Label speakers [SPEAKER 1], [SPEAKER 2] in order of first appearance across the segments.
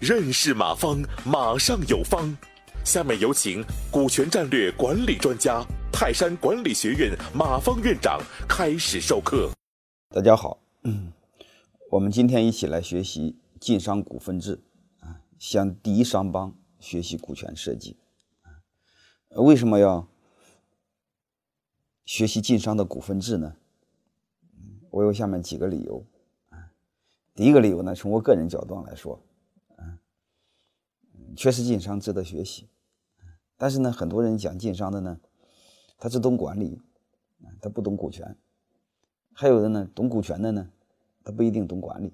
[SPEAKER 1] 认识马方，马上有方。下面有请股权战略管理专家、泰山管理学院马方院长开始授课。
[SPEAKER 2] 大家好，嗯，我们今天一起来学习晋商股份制啊，向第一商帮学习股权设计。为什么要学习晋商的股份制呢？我有下面几个理由啊。第一个理由呢，从我个人角度上来说，啊，确实晋商值得学习。但是呢，很多人讲晋商的呢，他只懂管理，啊，他不懂股权；还有的呢，懂股权的呢，他不一定懂管理，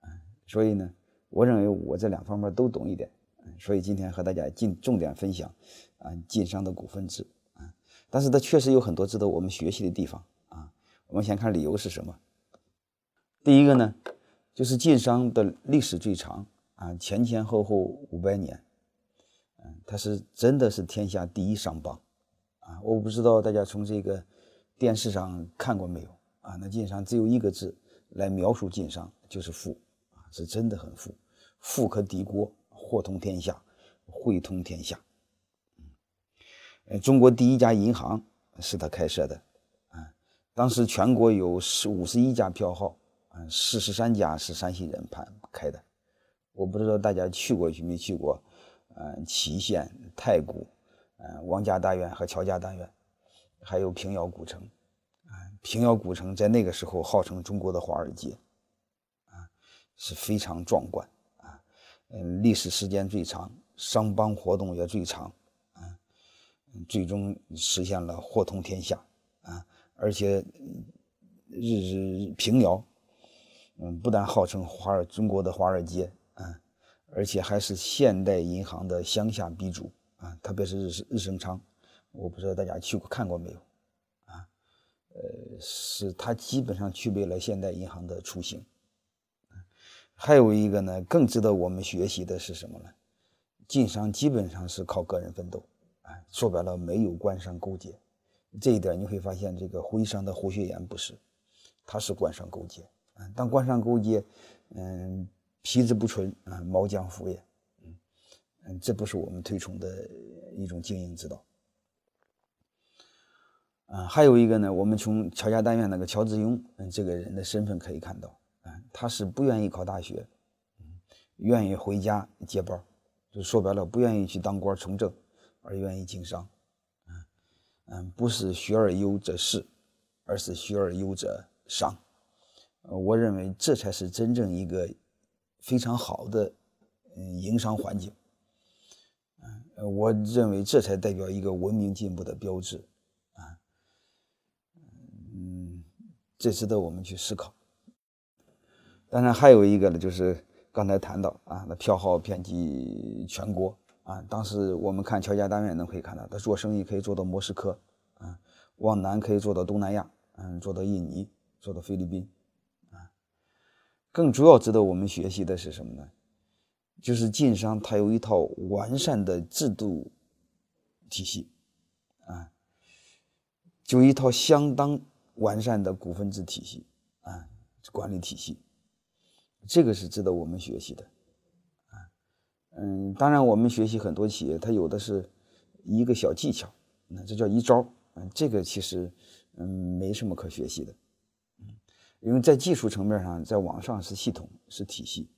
[SPEAKER 2] 啊，所以呢，我认为我这两方面都懂一点，所以今天和大家进重点分享啊晋商的股份制啊，但是它确实有很多值得我们学习的地方。我们先看理由是什么？第一个呢，就是晋商的历史最长啊，前前后后五百年。它是真的是天下第一商帮，啊，我不知道大家从这个电视上看过没有啊？那晋商只有一个字来描述晋商，就是富，啊，是真的很富，富可敌国，货通天下，汇通天下。嗯，中国第一家银行是他开设的，当时全国有十五十一家票号，啊，四十三家是山西人盘开的，我不知道大家去过去没去过。嗯，祁县、太谷，嗯，王家大院和乔家大院，还有平遥古城，啊，平遥古城在那个时候号称中国的华尔街，啊，是非常壮观，啊，嗯，历史时间最长，商帮活动也最长，啊，最终实现了货通天下，啊，而且日日平遥，嗯，不但号称华尔中国的华尔街，啊。而且还是现代银行的乡下鼻祖啊，特别是日日升昌，我不知道大家去过看过没有啊？呃，是它基本上具备了现代银行的雏形。还有一个呢，更值得我们学习的是什么呢？晋商基本上是靠个人奋斗，啊，说白了没有官商勾结。这一点你会发现，这个徽商的胡学岩不是，他是官商勾结啊。当官商勾结，嗯。皮之不纯啊，毛将腐也。嗯嗯，这不是我们推崇的一种经营之道。啊，还有一个呢，我们从乔家大院那个乔致庸嗯这个人的身份可以看到，啊，他是不愿意考大学，嗯，愿意回家接班，就说白了，不愿意去当官从政，而愿意经商。嗯，不是学而优则仕，而是学而优则商。我认为这才是真正一个。非常好的，嗯，营商环境，嗯，我认为这才代表一个文明进步的标志，啊，嗯，这值得我们去思考。当然，还有一个呢，就是刚才谈到啊，那票号遍及全国啊，当时我们看乔家大院能可以看到，他做生意可以做到莫斯科，啊，往南可以做到东南亚，嗯，做到印尼，做到菲律宾。啊更主要值得我们学习的是什么呢？就是晋商它有一套完善的制度体系，啊，就一套相当完善的股份制体系啊，管理体系，这个是值得我们学习的，嗯，当然我们学习很多企业，它有的是一个小技巧，那这叫一招，嗯，这个其实嗯没什么可学习的。嗯因为在技术层面上，在网上是系统是体系，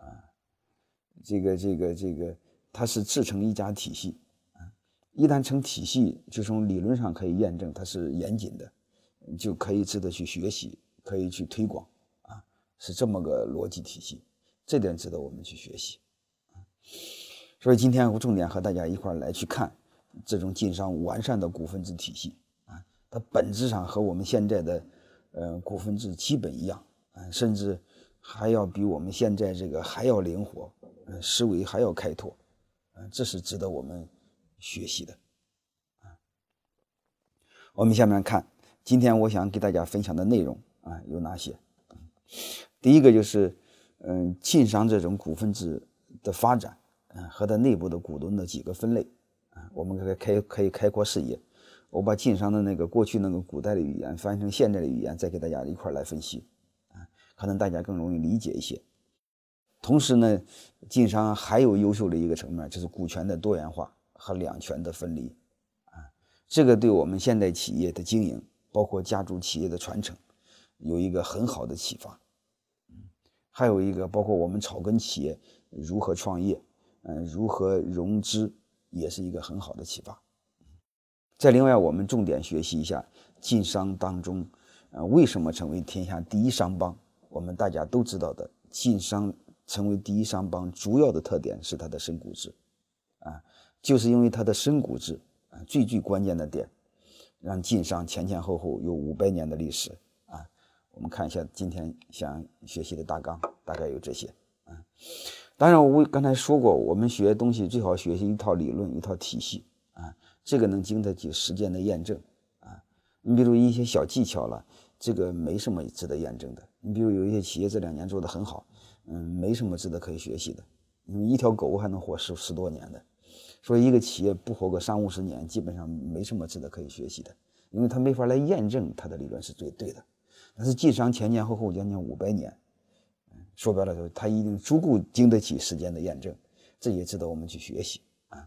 [SPEAKER 2] 啊，这个这个这个，它是制成一家体系，啊，一旦成体系，就从理论上可以验证它是严谨的，就可以值得去学习，可以去推广，啊，是这么个逻辑体系，这点值得我们去学习，所以今天我重点和大家一块来去看这种晋商完善的股份制体系啊。它本质上和我们现在的，呃，股份制基本一样，啊，甚至还要比我们现在这个还要灵活，嗯，思维还要开拓，嗯，这是值得我们学习的，我们下面看，今天我想给大家分享的内容啊有哪些？第一个就是，嗯，晋商这种股份制的发展，嗯，和它内部的股东的几个分类，啊，我们可以开可以开阔视野。我把晋商的那个过去那个古代的语言翻译成现在的语言，再给大家一块来分析，啊，可能大家更容易理解一些。同时呢，晋商还有优秀的一个层面，就是股权的多元化和两权的分离，啊，这个对我们现代企业的经营，包括家族企业的传承，有一个很好的启发。还有一个，包括我们草根企业如何创业，嗯，如何融资，也是一个很好的启发。再另外，我们重点学习一下晋商当中，呃，为什么成为天下第一商帮？我们大家都知道的，晋商成为第一商帮，主要的特点是它的深谷制，啊，就是因为它的深谷制啊，最最关键的点，让晋商前前后后有五百年的历史。我们看一下今天想学习的大纲，大概有这些啊。当然，我刚才说过，我们学东西最好学习一套理论、一套体系啊，这个能经得起时间的验证啊。你比如一些小技巧了，这个没什么值得验证的。你比如有一些企业这两年做得很好，嗯，没什么值得可以学习的。因为一条狗还能活十十多年的，说一个企业不活个三五十年，基本上没什么值得可以学习的，因为它没法来验证它的理论是最对的。但是晋商前前后后将近五百年，说白了说，它一定足够经得起时间的验证，这也值得我们去学习啊。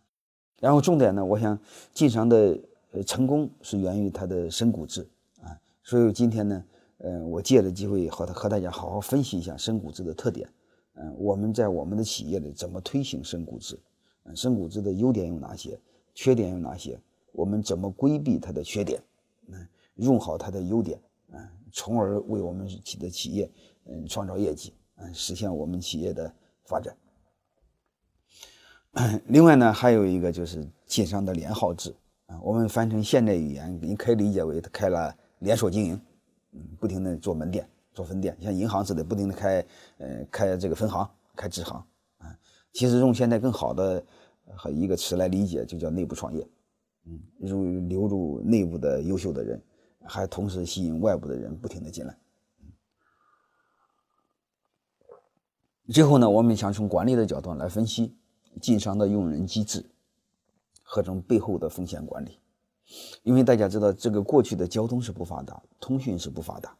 [SPEAKER 2] 然后重点呢，我想晋商的呃成功是源于它的深谷制啊。所以今天呢，呃，我借着机会和和大家好好分析一下深谷制的特点，嗯，我们在我们的企业里怎么推行深谷制，嗯，深谷制的优点有哪些，缺点有哪些，我们怎么规避它的缺点，嗯，用好它的优点。从而为我们企的企业，嗯，创造业绩，嗯，实现我们企业的发展。另外呢，还有一个就是晋商的联号制啊，我们翻成现代语言，你可以理解为他开了连锁经营，嗯，不停的做门店、做分店，像银行似的，不停的开，呃，开这个分行、开支行啊。其实用现在更好的和一个词来理解，就叫内部创业，嗯，入留住内部的优秀的人。还同时吸引外部的人不停的进来。最后呢，我们想从管理的角度来分析晋商的用人机制和这背后的风险管理。因为大家知道，这个过去的交通是不发达，通讯是不发达，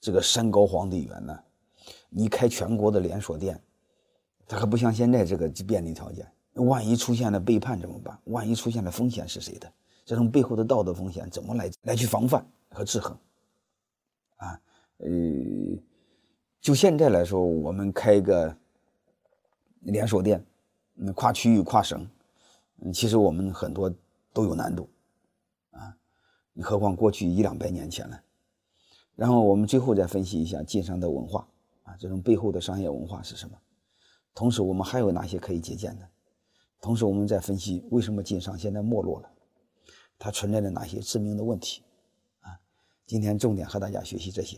[SPEAKER 2] 这个山高皇帝远呢，你开全国的连锁店，它可不像现在这个便利条件。万一出现了背叛怎么办？万一出现了风险是谁的？这种背后的道德风险怎么来来去防范和制衡？啊，呃，就现在来说，我们开一个连锁店，嗯跨区域、跨省，嗯，其实我们很多都有难度，啊，你何况过去一两百年前了。然后我们最后再分析一下晋商的文化，啊，这种背后的商业文化是什么？同时，我们还有哪些可以借鉴的？同时，我们再分析为什么晋商现在没落了。它存在着哪些致命的问题？啊，今天重点和大家学习这些。